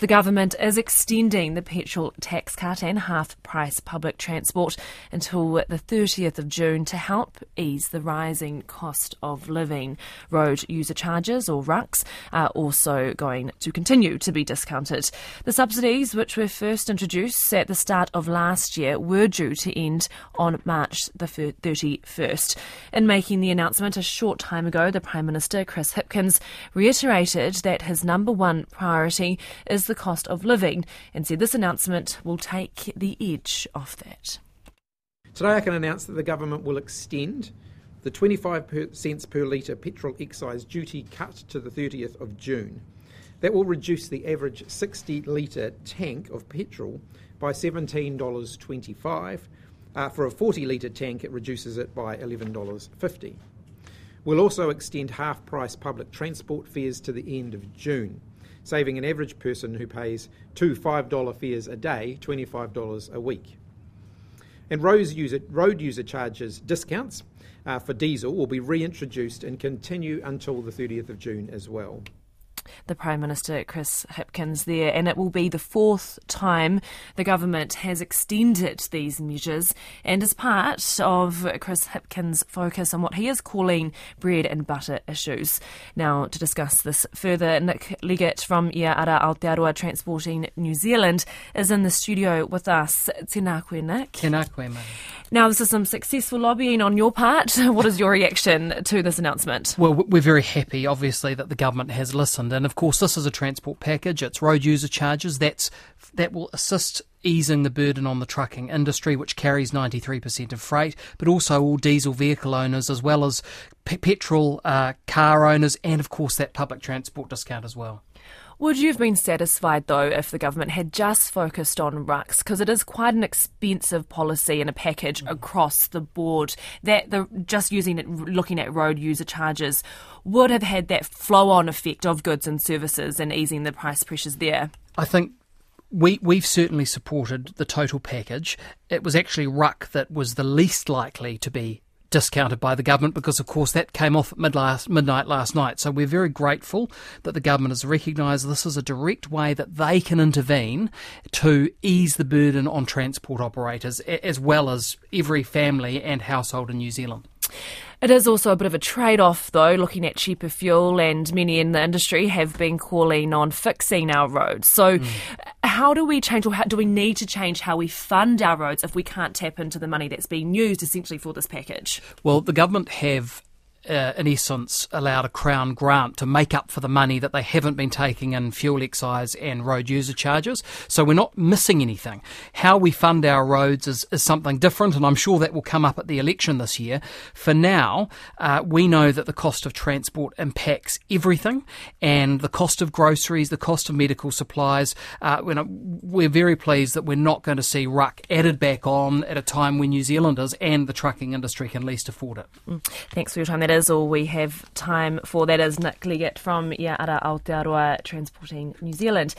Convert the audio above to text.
The government is extending the petrol tax cut and half price public transport until the 30th of June to help ease the rising cost of living. Road user charges, or RUCs, are also going to continue to be discounted. The subsidies, which were first introduced at the start of last year, were due to end on March the 31st. In making the announcement a short time ago, the Prime Minister, Chris Hipkins, reiterated that his number one priority is the cost of living and said this announcement will take the edge off that. Today I can announce that the government will extend the 25 cents per litre petrol excise duty cut to the 30th of June. That will reduce the average 60 litre tank of petrol by $17.25. Uh, for a 40 litre tank, it reduces it by $11.50. We'll also extend half price public transport fares to the end of June saving an average person who pays two $5 fares a day $25 a week. And road user, road user charges discounts uh, for diesel will be reintroduced and continue until the 30th of June as well the Prime Minister Chris Hipkins there, and it will be the fourth time the government has extended these measures, and as part of Chris Hipkins' focus on what he is calling bread and butter issues. Now, to discuss this further, Nick Leggett from Ia Ara Aotearoa Transporting New Zealand is in the studio with us. Tēnā koe, Nick. Tēnā koe, mate. Now, this is some successful lobbying on your part. What is your reaction to this announcement? Well, we're very happy, obviously, that the government has listened and of course, this is a transport package. It's road user charges. That's that will assist easing the burden on the trucking industry, which carries 93% of freight, but also all diesel vehicle owners, as well as p- petrol uh, car owners, and of course that public transport discount as well. Would you have been satisfied, though, if the government had just focused on RUCs? Because it is quite an expensive policy and a package mm. across the board. That the just using it, looking at road user charges, would have had that flow-on effect of goods and services and easing the price pressures there. I think we we've certainly supported the total package. It was actually RUC that was the least likely to be discounted by the government because, of course, that came off at midnight last night. So we're very grateful that the government has recognised this as a direct way that they can intervene to ease the burden on transport operators as well as every family and household in New Zealand. It is also a bit of a trade off, though, looking at cheaper fuel, and many in the industry have been calling on fixing our roads. So, mm. How do we change, or how, do we need to change how we fund our roads if we can't tap into the money that's being used essentially for this package? Well, the government have uh, in essence, allowed a Crown grant to make up for the money that they haven't been taking in fuel excise and road user charges. So we're not missing anything. How we fund our roads is, is something different, and I'm sure that will come up at the election this year. For now, uh, we know that the cost of transport impacts everything, and the cost of groceries, the cost of medical supplies. Uh, we're very pleased that we're not going to see RUC added back on at a time when New Zealanders and the trucking industry can least afford it. Mm. Thanks for your time. That is all we have time for. That is Nick Leggett from Ia Ara Aotearoa Transporting New Zealand.